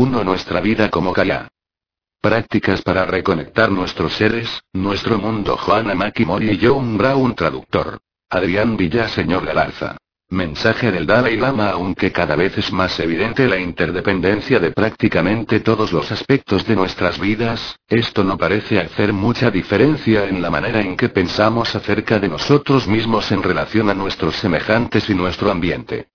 Uno Nuestra vida como Kaya. Prácticas para reconectar nuestros seres, nuestro mundo Juana Makimori y John Brown Traductor. Adrián Villaseñor Galarza. Mensaje del Dalai Lama Aunque cada vez es más evidente la interdependencia de prácticamente todos los aspectos de nuestras vidas, esto no parece hacer mucha diferencia en la manera en que pensamos acerca de nosotros mismos en relación a nuestros semejantes y nuestro ambiente.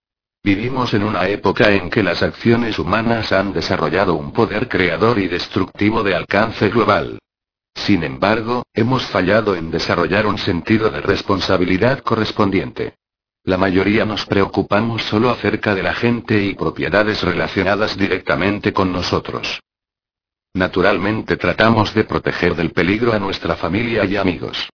Vivimos en una época en que las acciones humanas han desarrollado un poder creador y destructivo de alcance global. Sin embargo, hemos fallado en desarrollar un sentido de responsabilidad correspondiente. La mayoría nos preocupamos solo acerca de la gente y propiedades relacionadas directamente con nosotros. Naturalmente tratamos de proteger del peligro a nuestra familia y amigos.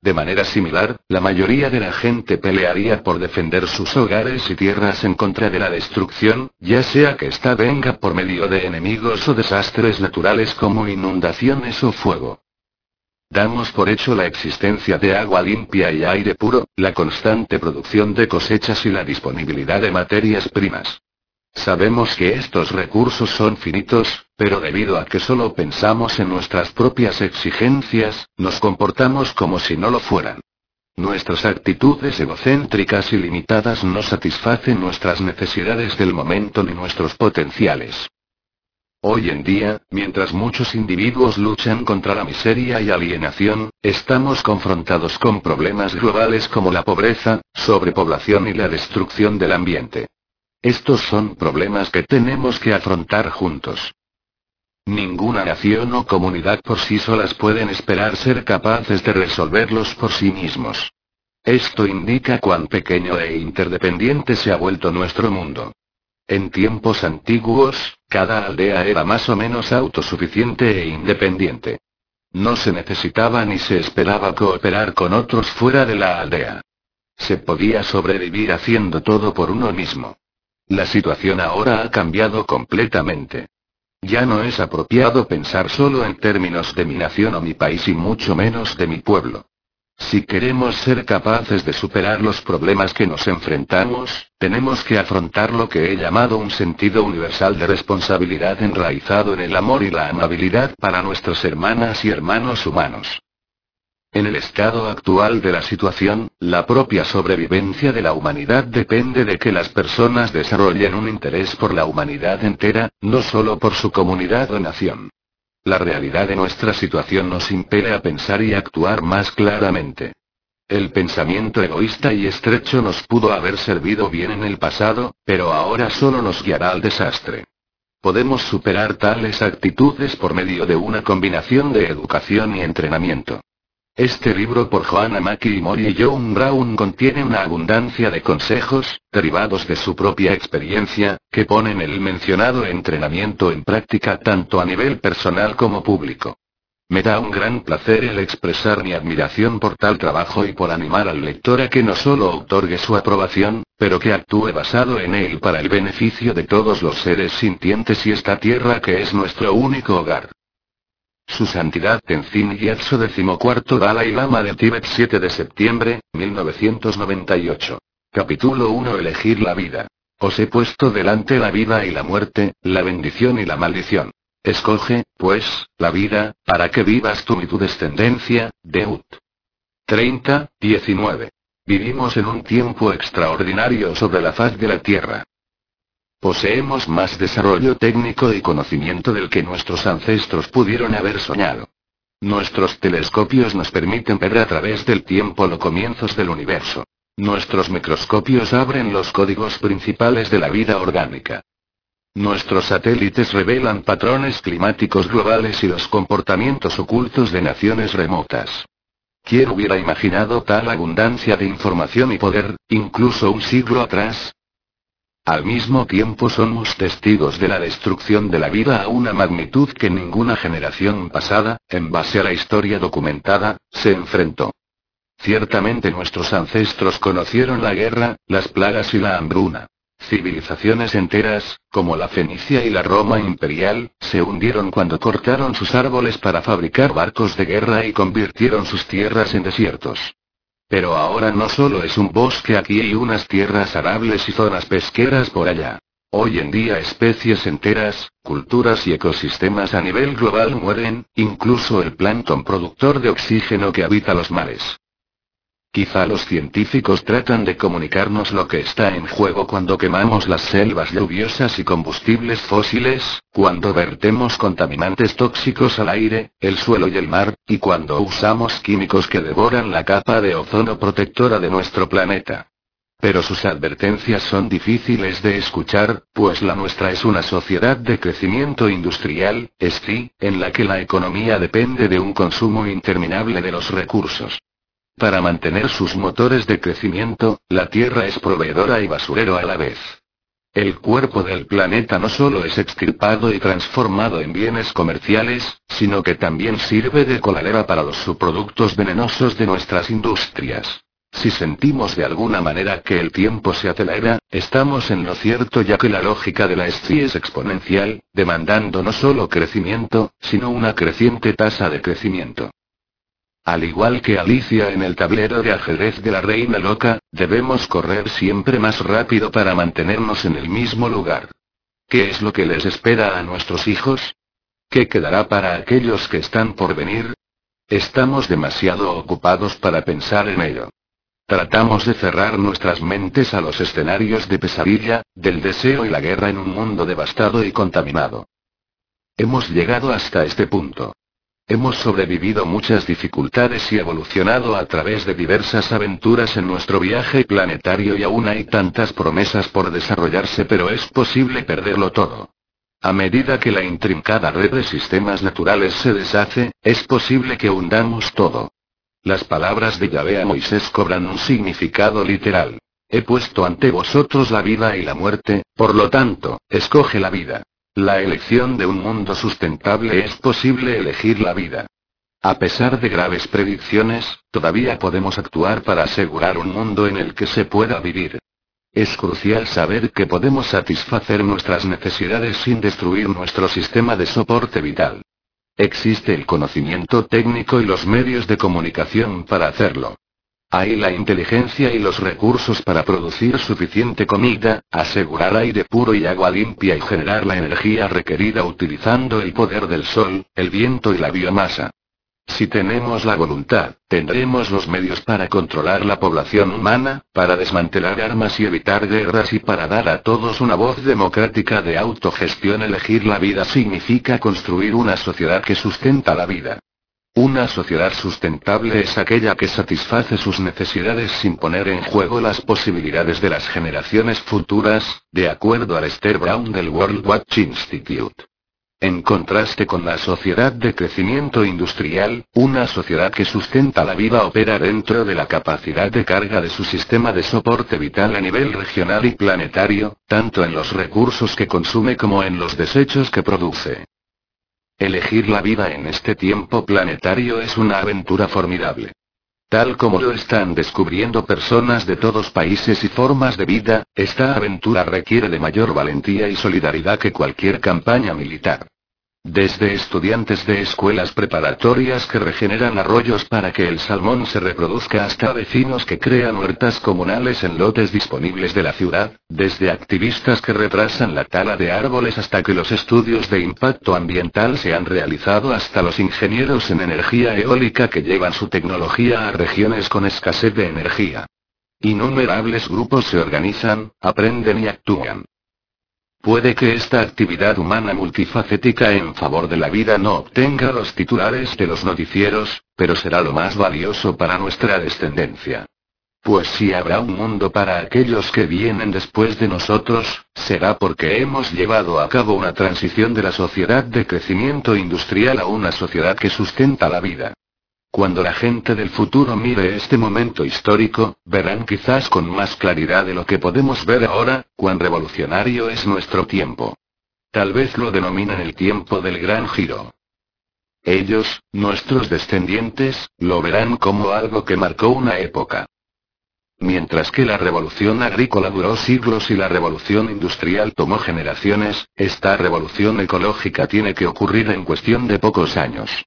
De manera similar, la mayoría de la gente pelearía por defender sus hogares y tierras en contra de la destrucción, ya sea que ésta venga por medio de enemigos o desastres naturales como inundaciones o fuego. Damos por hecho la existencia de agua limpia y aire puro, la constante producción de cosechas y la disponibilidad de materias primas. Sabemos que estos recursos son finitos, pero debido a que solo pensamos en nuestras propias exigencias, nos comportamos como si no lo fueran. Nuestras actitudes egocéntricas y limitadas no satisfacen nuestras necesidades del momento ni nuestros potenciales. Hoy en día, mientras muchos individuos luchan contra la miseria y alienación, estamos confrontados con problemas globales como la pobreza, sobrepoblación y la destrucción del ambiente. Estos son problemas que tenemos que afrontar juntos. Ninguna nación o comunidad por sí solas pueden esperar ser capaces de resolverlos por sí mismos. Esto indica cuán pequeño e interdependiente se ha vuelto nuestro mundo. En tiempos antiguos, cada aldea era más o menos autosuficiente e independiente. No se necesitaba ni se esperaba cooperar con otros fuera de la aldea. Se podía sobrevivir haciendo todo por uno mismo. La situación ahora ha cambiado completamente. Ya no es apropiado pensar solo en términos de mi nación o mi país y mucho menos de mi pueblo. Si queremos ser capaces de superar los problemas que nos enfrentamos, tenemos que afrontar lo que he llamado un sentido universal de responsabilidad enraizado en el amor y la amabilidad para nuestras hermanas y hermanos humanos. En el estado actual de la situación, la propia sobrevivencia de la humanidad depende de que las personas desarrollen un interés por la humanidad entera, no solo por su comunidad o nación. La realidad de nuestra situación nos impele a pensar y actuar más claramente. El pensamiento egoísta y estrecho nos pudo haber servido bien en el pasado, pero ahora solo nos guiará al desastre. Podemos superar tales actitudes por medio de una combinación de educación y entrenamiento. Este libro por Joanna Maki y Mori John Brown contiene una abundancia de consejos, derivados de su propia experiencia, que ponen el mencionado entrenamiento en práctica tanto a nivel personal como público. Me da un gran placer el expresar mi admiración por tal trabajo y por animar al lector a que no solo otorgue su aprobación, pero que actúe basado en él para el beneficio de todos los seres sintientes y esta tierra que es nuestro único hogar. Su Santidad Tenzin Gyatso XIV Dalai Lama de Tíbet 7 de septiembre, 1998. Capítulo 1 Elegir la vida. Os he puesto delante la vida y la muerte, la bendición y la maldición. Escoge, pues, la vida, para que vivas tú y tu descendencia, Deut. 30, 19. Vivimos en un tiempo extraordinario sobre la faz de la Tierra. Poseemos más desarrollo técnico y conocimiento del que nuestros ancestros pudieron haber soñado. Nuestros telescopios nos permiten ver a través del tiempo los comienzos del universo. Nuestros microscopios abren los códigos principales de la vida orgánica. Nuestros satélites revelan patrones climáticos globales y los comportamientos ocultos de naciones remotas. ¿Quién hubiera imaginado tal abundancia de información y poder, incluso un siglo atrás? Al mismo tiempo somos testigos de la destrucción de la vida a una magnitud que ninguna generación pasada, en base a la historia documentada, se enfrentó. Ciertamente nuestros ancestros conocieron la guerra, las plagas y la hambruna. Civilizaciones enteras, como la Fenicia y la Roma imperial, se hundieron cuando cortaron sus árboles para fabricar barcos de guerra y convirtieron sus tierras en desiertos. Pero ahora no solo es un bosque aquí y unas tierras arables y zonas pesqueras por allá. Hoy en día especies enteras, culturas y ecosistemas a nivel global mueren, incluso el plancton productor de oxígeno que habita los mares. Quizá los científicos tratan de comunicarnos lo que está en juego cuando quemamos las selvas lluviosas y combustibles fósiles, cuando vertemos contaminantes tóxicos al aire, el suelo y el mar, y cuando usamos químicos que devoran la capa de ozono protectora de nuestro planeta. Pero sus advertencias son difíciles de escuchar, pues la nuestra es una sociedad de crecimiento industrial, sí, en la que la economía depende de un consumo interminable de los recursos. Para mantener sus motores de crecimiento, la Tierra es proveedora y basurero a la vez. El cuerpo del planeta no solo es extirpado y transformado en bienes comerciales, sino que también sirve de coladera para los subproductos venenosos de nuestras industrias. Si sentimos de alguna manera que el tiempo se acelera, estamos en lo cierto ya que la lógica de la SCI es exponencial, demandando no solo crecimiento, sino una creciente tasa de crecimiento. Al igual que Alicia en el tablero de ajedrez de la reina loca, debemos correr siempre más rápido para mantenernos en el mismo lugar. ¿Qué es lo que les espera a nuestros hijos? ¿Qué quedará para aquellos que están por venir? Estamos demasiado ocupados para pensar en ello. Tratamos de cerrar nuestras mentes a los escenarios de pesadilla, del deseo y la guerra en un mundo devastado y contaminado. Hemos llegado hasta este punto. Hemos sobrevivido muchas dificultades y evolucionado a través de diversas aventuras en nuestro viaje planetario y aún hay tantas promesas por desarrollarse pero es posible perderlo todo. A medida que la intrincada red de sistemas naturales se deshace, es posible que hundamos todo. Las palabras de Yahvé a Moisés cobran un significado literal. He puesto ante vosotros la vida y la muerte, por lo tanto, escoge la vida. La elección de un mundo sustentable es posible elegir la vida. A pesar de graves predicciones, todavía podemos actuar para asegurar un mundo en el que se pueda vivir. Es crucial saber que podemos satisfacer nuestras necesidades sin destruir nuestro sistema de soporte vital. Existe el conocimiento técnico y los medios de comunicación para hacerlo. Hay la inteligencia y los recursos para producir suficiente comida, asegurar aire puro y agua limpia y generar la energía requerida utilizando el poder del sol, el viento y la biomasa. Si tenemos la voluntad, tendremos los medios para controlar la población humana, para desmantelar armas y evitar guerras y para dar a todos una voz democrática de autogestión. Elegir la vida significa construir una sociedad que sustenta la vida. Una sociedad sustentable es aquella que satisface sus necesidades sin poner en juego las posibilidades de las generaciones futuras, de acuerdo al Esther Brown del World Watch Institute. En contraste con la sociedad de crecimiento industrial, una sociedad que sustenta la vida opera dentro de la capacidad de carga de su sistema de soporte vital a nivel regional y planetario, tanto en los recursos que consume como en los desechos que produce. Elegir la vida en este tiempo planetario es una aventura formidable. Tal como lo están descubriendo personas de todos países y formas de vida, esta aventura requiere de mayor valentía y solidaridad que cualquier campaña militar. Desde estudiantes de escuelas preparatorias que regeneran arroyos para que el salmón se reproduzca hasta vecinos que crean huertas comunales en lotes disponibles de la ciudad, desde activistas que retrasan la tala de árboles hasta que los estudios de impacto ambiental se han realizado hasta los ingenieros en energía eólica que llevan su tecnología a regiones con escasez de energía. Innumerables grupos se organizan, aprenden y actúan. Puede que esta actividad humana multifacética en favor de la vida no obtenga los titulares de los noticieros, pero será lo más valioso para nuestra descendencia. Pues si habrá un mundo para aquellos que vienen después de nosotros, será porque hemos llevado a cabo una transición de la sociedad de crecimiento industrial a una sociedad que sustenta la vida. Cuando la gente del futuro mire este momento histórico, verán quizás con más claridad de lo que podemos ver ahora, cuán revolucionario es nuestro tiempo. Tal vez lo denominan el tiempo del gran giro. Ellos, nuestros descendientes, lo verán como algo que marcó una época. Mientras que la revolución agrícola duró siglos y la revolución industrial tomó generaciones, esta revolución ecológica tiene que ocurrir en cuestión de pocos años.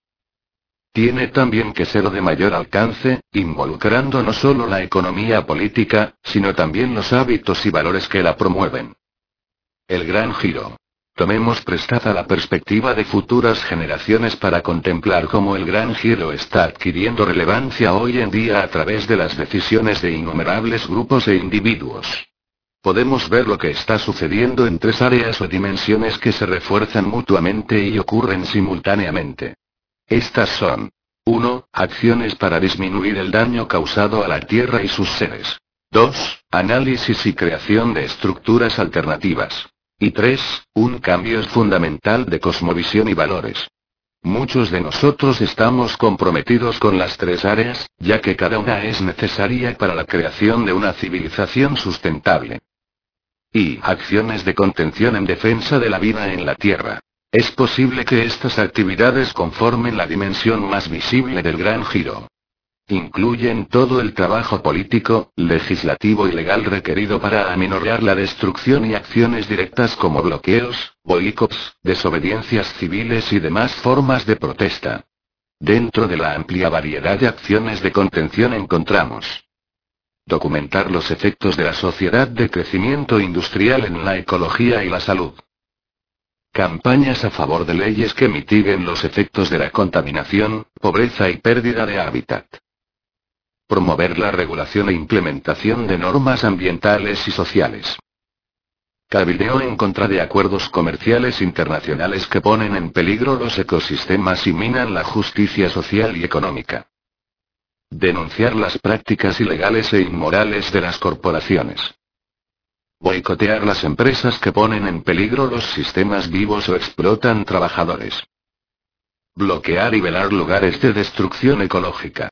Tiene también que ser de mayor alcance, involucrando no solo la economía política, sino también los hábitos y valores que la promueven. El gran giro. Tomemos prestada la perspectiva de futuras generaciones para contemplar cómo el gran giro está adquiriendo relevancia hoy en día a través de las decisiones de innumerables grupos e individuos. Podemos ver lo que está sucediendo en tres áreas o dimensiones que se refuerzan mutuamente y ocurren simultáneamente. Estas son 1. Acciones para disminuir el daño causado a la Tierra y sus seres. 2. Análisis y creación de estructuras alternativas. Y 3. Un cambio fundamental de cosmovisión y valores. Muchos de nosotros estamos comprometidos con las tres áreas, ya que cada una es necesaria para la creación de una civilización sustentable. Y acciones de contención en defensa de la vida en la Tierra. Es posible que estas actividades conformen la dimensión más visible del gran giro. Incluyen todo el trabajo político, legislativo y legal requerido para aminorar la destrucción y acciones directas como bloqueos, boicots, desobediencias civiles y demás formas de protesta. Dentro de la amplia variedad de acciones de contención encontramos documentar los efectos de la sociedad de crecimiento industrial en la ecología y la salud. Campañas a favor de leyes que mitiguen los efectos de la contaminación, pobreza y pérdida de hábitat. Promover la regulación e implementación de normas ambientales y sociales. Cabildeo en contra de acuerdos comerciales internacionales que ponen en peligro los ecosistemas y minan la justicia social y económica. Denunciar las prácticas ilegales e inmorales de las corporaciones. Boicotear las empresas que ponen en peligro los sistemas vivos o explotan trabajadores. Bloquear y velar lugares de destrucción ecológica.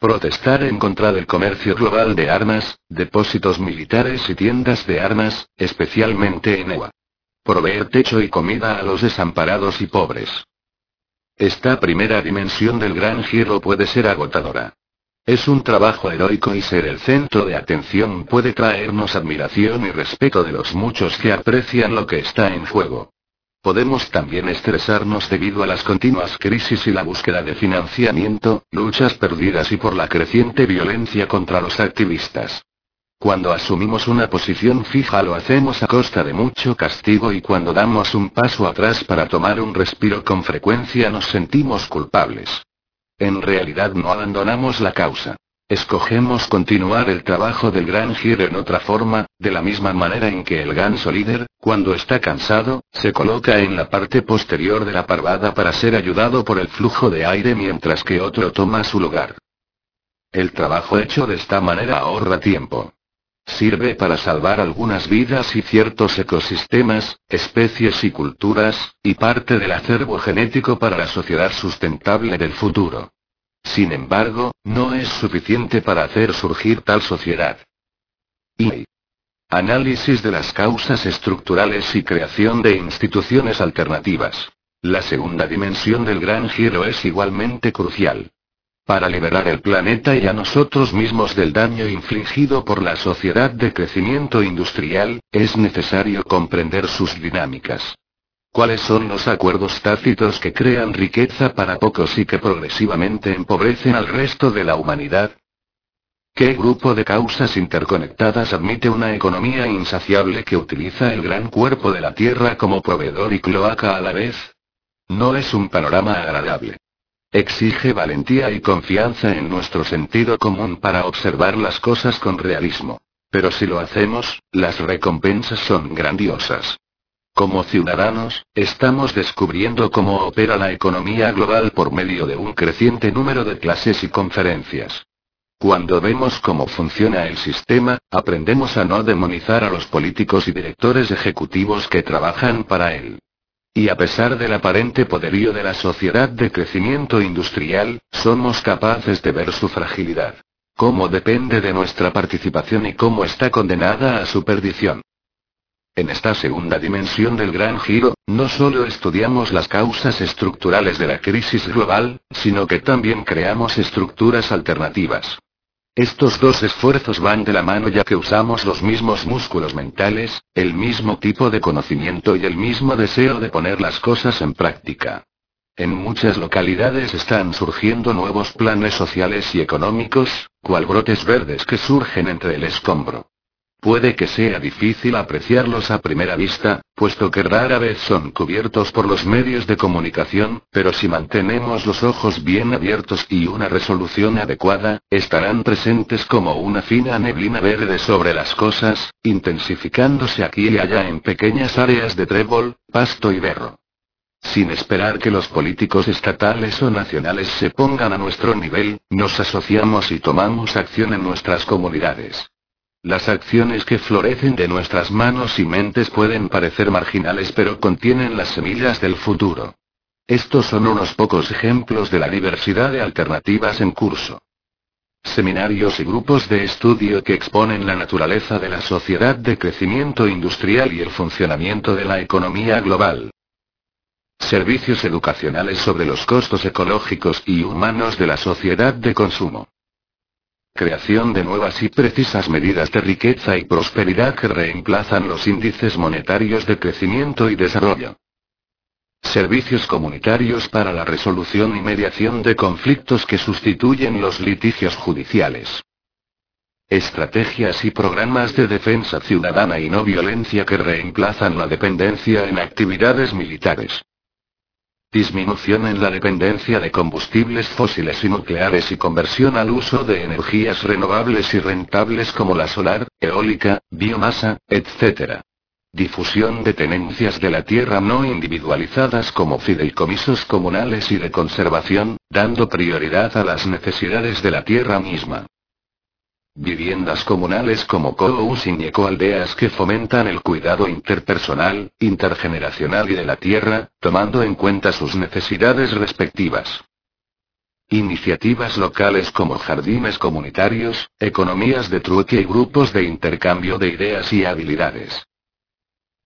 Protestar en contra del comercio global de armas, depósitos militares y tiendas de armas, especialmente en EUA. Proveer techo y comida a los desamparados y pobres. Esta primera dimensión del gran giro puede ser agotadora. Es un trabajo heroico y ser el centro de atención puede traernos admiración y respeto de los muchos que aprecian lo que está en juego. Podemos también estresarnos debido a las continuas crisis y la búsqueda de financiamiento, luchas perdidas y por la creciente violencia contra los activistas. Cuando asumimos una posición fija lo hacemos a costa de mucho castigo y cuando damos un paso atrás para tomar un respiro con frecuencia nos sentimos culpables. En realidad no abandonamos la causa. Escogemos continuar el trabajo del gran giro en otra forma, de la misma manera en que el ganso líder, cuando está cansado, se coloca en la parte posterior de la parvada para ser ayudado por el flujo de aire mientras que otro toma su lugar. El trabajo hecho de esta manera ahorra tiempo. Sirve para salvar algunas vidas y ciertos ecosistemas, especies y culturas, y parte del acervo genético para la sociedad sustentable del futuro. Sin embargo, no es suficiente para hacer surgir tal sociedad. Y. Análisis de las causas estructurales y creación de instituciones alternativas. La segunda dimensión del gran giro es igualmente crucial. Para liberar el planeta y a nosotros mismos del daño infligido por la sociedad de crecimiento industrial, es necesario comprender sus dinámicas. ¿Cuáles son los acuerdos tácitos que crean riqueza para pocos y que progresivamente empobrecen al resto de la humanidad? ¿Qué grupo de causas interconectadas admite una economía insaciable que utiliza el gran cuerpo de la Tierra como proveedor y cloaca a la vez? No es un panorama agradable. Exige valentía y confianza en nuestro sentido común para observar las cosas con realismo. Pero si lo hacemos, las recompensas son grandiosas. Como ciudadanos, estamos descubriendo cómo opera la economía global por medio de un creciente número de clases y conferencias. Cuando vemos cómo funciona el sistema, aprendemos a no demonizar a los políticos y directores ejecutivos que trabajan para él. Y a pesar del aparente poderío de la sociedad de crecimiento industrial, somos capaces de ver su fragilidad. Cómo depende de nuestra participación y cómo está condenada a su perdición. En esta segunda dimensión del gran giro, no solo estudiamos las causas estructurales de la crisis global, sino que también creamos estructuras alternativas. Estos dos esfuerzos van de la mano ya que usamos los mismos músculos mentales, el mismo tipo de conocimiento y el mismo deseo de poner las cosas en práctica. En muchas localidades están surgiendo nuevos planes sociales y económicos, cual brotes verdes que surgen entre el escombro. Puede que sea difícil apreciarlos a primera vista, puesto que rara vez son cubiertos por los medios de comunicación, pero si mantenemos los ojos bien abiertos y una resolución adecuada, estarán presentes como una fina neblina verde sobre las cosas, intensificándose aquí y allá en pequeñas áreas de trébol, pasto y berro. Sin esperar que los políticos estatales o nacionales se pongan a nuestro nivel, nos asociamos y tomamos acción en nuestras comunidades. Las acciones que florecen de nuestras manos y mentes pueden parecer marginales pero contienen las semillas del futuro. Estos son unos pocos ejemplos de la diversidad de alternativas en curso. Seminarios y grupos de estudio que exponen la naturaleza de la sociedad de crecimiento industrial y el funcionamiento de la economía global. Servicios educacionales sobre los costos ecológicos y humanos de la sociedad de consumo. Creación de nuevas y precisas medidas de riqueza y prosperidad que reemplazan los índices monetarios de crecimiento y desarrollo. Servicios comunitarios para la resolución y mediación de conflictos que sustituyen los litigios judiciales. Estrategias y programas de defensa ciudadana y no violencia que reemplazan la dependencia en actividades militares. Disminución en la dependencia de combustibles fósiles y nucleares y conversión al uso de energías renovables y rentables como la solar, eólica, biomasa, etc. Difusión de tenencias de la tierra no individualizadas como fideicomisos comunales y de conservación, dando prioridad a las necesidades de la tierra misma. Viviendas comunales como co-housing y ecoaldeas que fomentan el cuidado interpersonal, intergeneracional y de la tierra, tomando en cuenta sus necesidades respectivas. Iniciativas locales como jardines comunitarios, economías de trueque y grupos de intercambio de ideas y habilidades.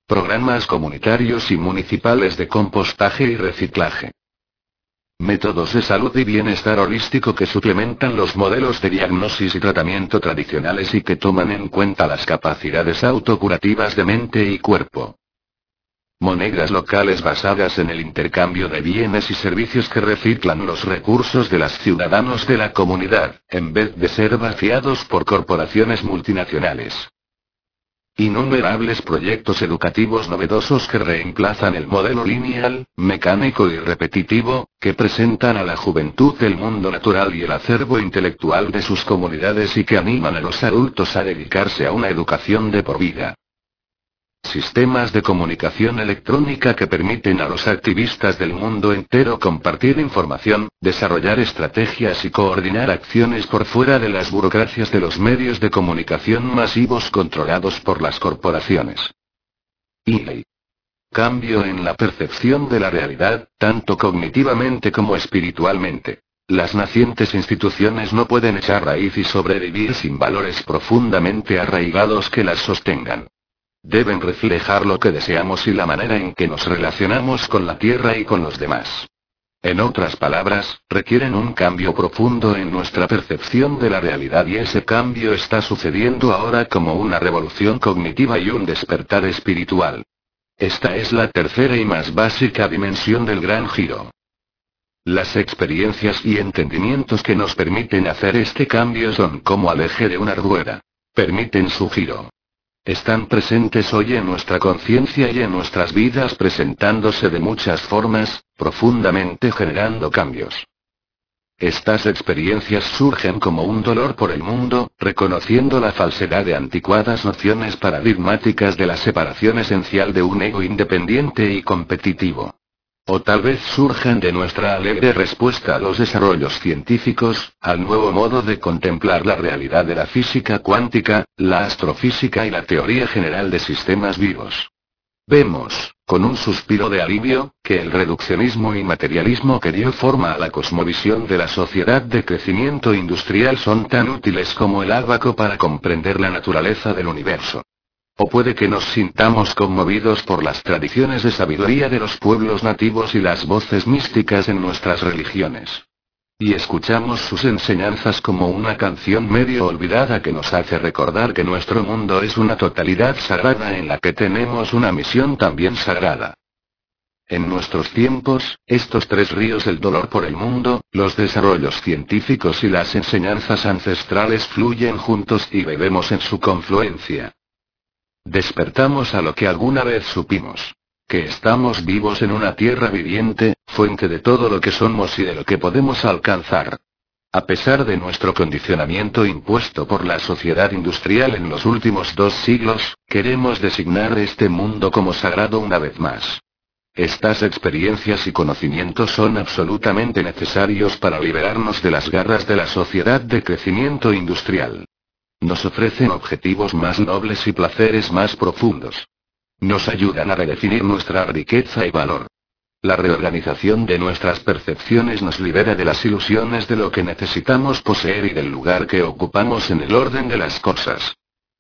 Programas comunitarios y municipales de compostaje y reciclaje. Métodos de salud y bienestar holístico que suplementan los modelos de diagnosis y tratamiento tradicionales y que toman en cuenta las capacidades autocurativas de mente y cuerpo. Monedas locales basadas en el intercambio de bienes y servicios que reciclan los recursos de los ciudadanos de la comunidad, en vez de ser vaciados por corporaciones multinacionales. Innumerables proyectos educativos novedosos que reemplazan el modelo lineal, mecánico y repetitivo, que presentan a la juventud el mundo natural y el acervo intelectual de sus comunidades y que animan a los adultos a dedicarse a una educación de por vida. Sistemas de comunicación electrónica que permiten a los activistas del mundo entero compartir información, desarrollar estrategias y coordinar acciones por fuera de las burocracias de los medios de comunicación masivos controlados por las corporaciones. Y cambio en la percepción de la realidad, tanto cognitivamente como espiritualmente. Las nacientes instituciones no pueden echar raíz y sobrevivir sin valores profundamente arraigados que las sostengan. Deben reflejar lo que deseamos y la manera en que nos relacionamos con la Tierra y con los demás. En otras palabras, requieren un cambio profundo en nuestra percepción de la realidad y ese cambio está sucediendo ahora como una revolución cognitiva y un despertar espiritual. Esta es la tercera y más básica dimensión del gran giro. Las experiencias y entendimientos que nos permiten hacer este cambio son como al eje de una rueda. Permiten su giro. Están presentes hoy en nuestra conciencia y en nuestras vidas presentándose de muchas formas, profundamente generando cambios. Estas experiencias surgen como un dolor por el mundo, reconociendo la falsedad de anticuadas nociones paradigmáticas de la separación esencial de un ego independiente y competitivo. O tal vez surjan de nuestra alegre respuesta a los desarrollos científicos, al nuevo modo de contemplar la realidad de la física cuántica, la astrofísica y la teoría general de sistemas vivos. Vemos, con un suspiro de alivio, que el reduccionismo y materialismo que dio forma a la cosmovisión de la sociedad de crecimiento industrial son tan útiles como el ábaco para comprender la naturaleza del universo. O puede que nos sintamos conmovidos por las tradiciones de sabiduría de los pueblos nativos y las voces místicas en nuestras religiones. Y escuchamos sus enseñanzas como una canción medio olvidada que nos hace recordar que nuestro mundo es una totalidad sagrada en la que tenemos una misión también sagrada. En nuestros tiempos, estos tres ríos el dolor por el mundo, los desarrollos científicos y las enseñanzas ancestrales fluyen juntos y bebemos en su confluencia. Despertamos a lo que alguna vez supimos. Que estamos vivos en una tierra viviente, fuente de todo lo que somos y de lo que podemos alcanzar. A pesar de nuestro condicionamiento impuesto por la sociedad industrial en los últimos dos siglos, queremos designar este mundo como sagrado una vez más. Estas experiencias y conocimientos son absolutamente necesarios para liberarnos de las garras de la sociedad de crecimiento industrial. Nos ofrecen objetivos más nobles y placeres más profundos. Nos ayudan a redefinir nuestra riqueza y valor. La reorganización de nuestras percepciones nos libera de las ilusiones de lo que necesitamos poseer y del lugar que ocupamos en el orden de las cosas.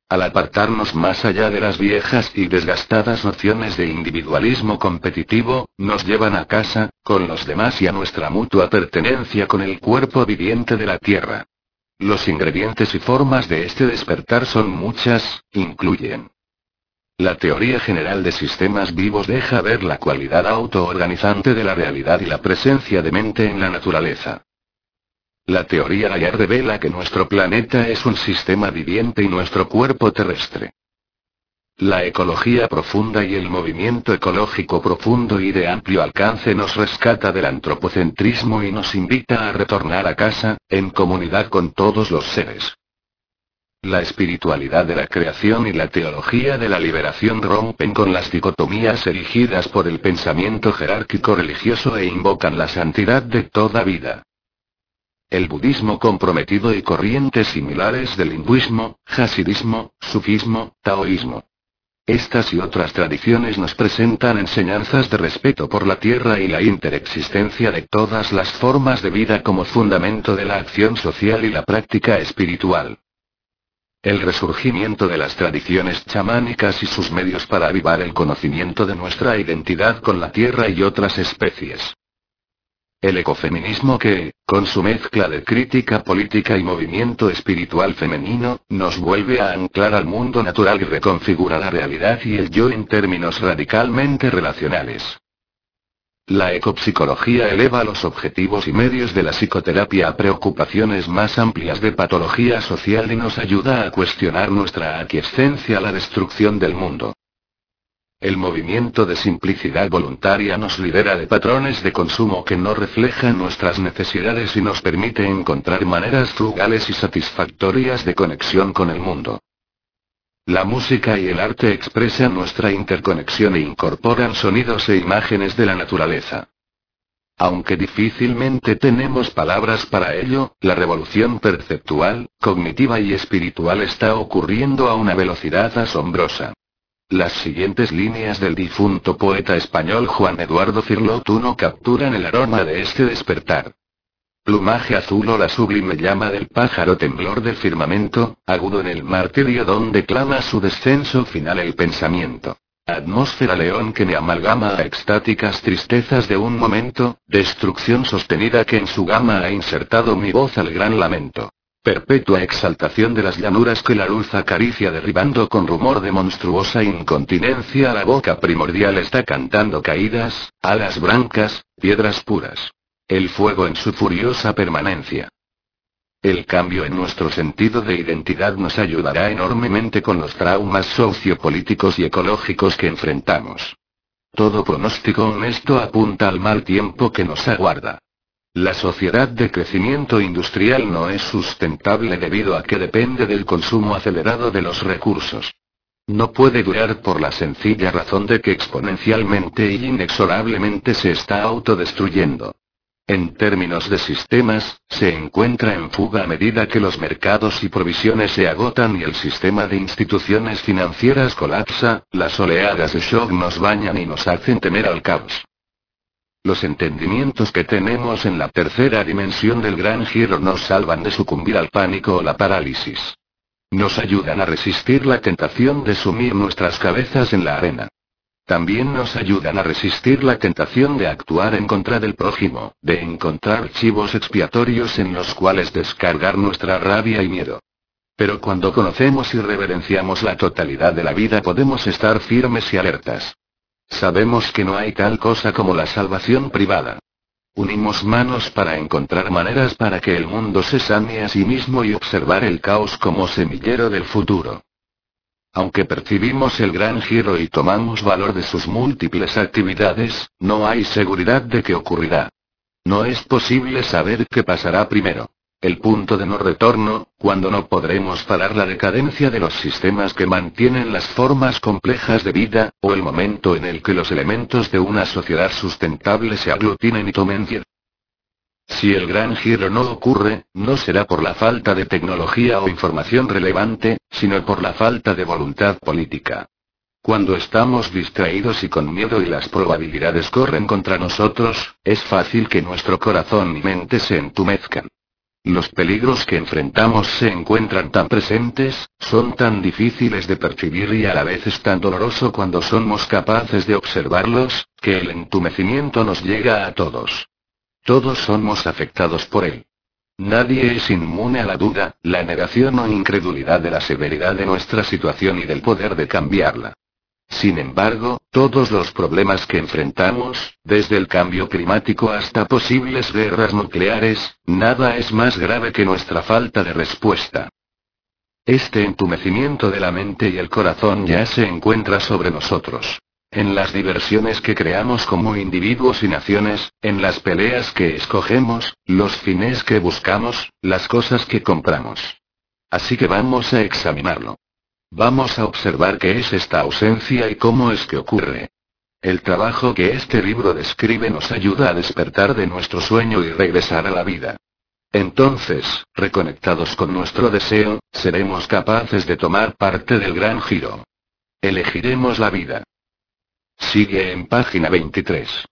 Al apartarnos más allá de las viejas y desgastadas nociones de individualismo competitivo, nos llevan a casa, con los demás y a nuestra mutua pertenencia con el cuerpo viviente de la Tierra. Los ingredientes y formas de este despertar son muchas, incluyen. La teoría general de sistemas vivos deja ver la cualidad autoorganizante de la realidad y la presencia de mente en la naturaleza. La teoría Gaillard revela que nuestro planeta es un sistema viviente y nuestro cuerpo terrestre. La ecología profunda y el movimiento ecológico profundo y de amplio alcance nos rescata del antropocentrismo y nos invita a retornar a casa, en comunidad con todos los seres. La espiritualidad de la creación y la teología de la liberación rompen con las dicotomías erigidas por el pensamiento jerárquico religioso e invocan la santidad de toda vida. El budismo comprometido y corrientes similares del hinduismo, hasidismo, sufismo, taoísmo, estas y otras tradiciones nos presentan enseñanzas de respeto por la tierra y la interexistencia de todas las formas de vida como fundamento de la acción social y la práctica espiritual. El resurgimiento de las tradiciones chamánicas y sus medios para avivar el conocimiento de nuestra identidad con la tierra y otras especies. El ecofeminismo que, con su mezcla de crítica política y movimiento espiritual femenino, nos vuelve a anclar al mundo natural y reconfigura la realidad y el yo en términos radicalmente relacionales. La ecopsicología eleva los objetivos y medios de la psicoterapia a preocupaciones más amplias de patología social y nos ayuda a cuestionar nuestra aquiescencia a la destrucción del mundo. El movimiento de simplicidad voluntaria nos libera de patrones de consumo que no reflejan nuestras necesidades y nos permite encontrar maneras frugales y satisfactorias de conexión con el mundo. La música y el arte expresan nuestra interconexión e incorporan sonidos e imágenes de la naturaleza. Aunque difícilmente tenemos palabras para ello, la revolución perceptual, cognitiva y espiritual está ocurriendo a una velocidad asombrosa. Las siguientes líneas del difunto poeta español Juan Eduardo Cirlotuno capturan el aroma de este despertar. Plumaje azul o la sublime llama del pájaro temblor del firmamento, agudo en el martirio donde clama su descenso final el pensamiento. Atmósfera león que me amalgama a extáticas tristezas de un momento, destrucción sostenida que en su gama ha insertado mi voz al gran lamento. Perpetua exaltación de las llanuras que la luz acaricia derribando con rumor de monstruosa incontinencia la boca primordial está cantando caídas, alas blancas, piedras puras. El fuego en su furiosa permanencia. El cambio en nuestro sentido de identidad nos ayudará enormemente con los traumas sociopolíticos y ecológicos que enfrentamos. Todo pronóstico honesto apunta al mal tiempo que nos aguarda. La sociedad de crecimiento industrial no es sustentable debido a que depende del consumo acelerado de los recursos. No puede durar por la sencilla razón de que exponencialmente y inexorablemente se está autodestruyendo. En términos de sistemas, se encuentra en fuga a medida que los mercados y provisiones se agotan y el sistema de instituciones financieras colapsa, las oleadas de shock nos bañan y nos hacen temer al caos. Los entendimientos que tenemos en la tercera dimensión del gran giro nos salvan de sucumbir al pánico o la parálisis. Nos ayudan a resistir la tentación de sumir nuestras cabezas en la arena. También nos ayudan a resistir la tentación de actuar en contra del prójimo, de encontrar chivos expiatorios en los cuales descargar nuestra rabia y miedo. Pero cuando conocemos y reverenciamos la totalidad de la vida podemos estar firmes y alertas. Sabemos que no hay tal cosa como la salvación privada. Unimos manos para encontrar maneras para que el mundo se sane a sí mismo y observar el caos como semillero del futuro. Aunque percibimos el gran giro y tomamos valor de sus múltiples actividades, no hay seguridad de que ocurrirá. No es posible saber qué pasará primero. El punto de no retorno, cuando no podremos parar la decadencia de los sistemas que mantienen las formas complejas de vida, o el momento en el que los elementos de una sociedad sustentable se aglutinen y tomen vida. Si el gran giro no ocurre, no será por la falta de tecnología o información relevante, sino por la falta de voluntad política. Cuando estamos distraídos y con miedo y las probabilidades corren contra nosotros, es fácil que nuestro corazón y mente se entumezcan. Los peligros que enfrentamos se encuentran tan presentes, son tan difíciles de percibir y a la vez es tan doloroso cuando somos capaces de observarlos, que el entumecimiento nos llega a todos. Todos somos afectados por él. Nadie es inmune a la duda, la negación o incredulidad de la severidad de nuestra situación y del poder de cambiarla. Sin embargo, todos los problemas que enfrentamos, desde el cambio climático hasta posibles guerras nucleares, nada es más grave que nuestra falta de respuesta. Este entumecimiento de la mente y el corazón ya se encuentra sobre nosotros. En las diversiones que creamos como individuos y naciones, en las peleas que escogemos, los fines que buscamos, las cosas que compramos. Así que vamos a examinarlo. Vamos a observar qué es esta ausencia y cómo es que ocurre. El trabajo que este libro describe nos ayuda a despertar de nuestro sueño y regresar a la vida. Entonces, reconectados con nuestro deseo, seremos capaces de tomar parte del gran giro. Elegiremos la vida. Sigue en página 23.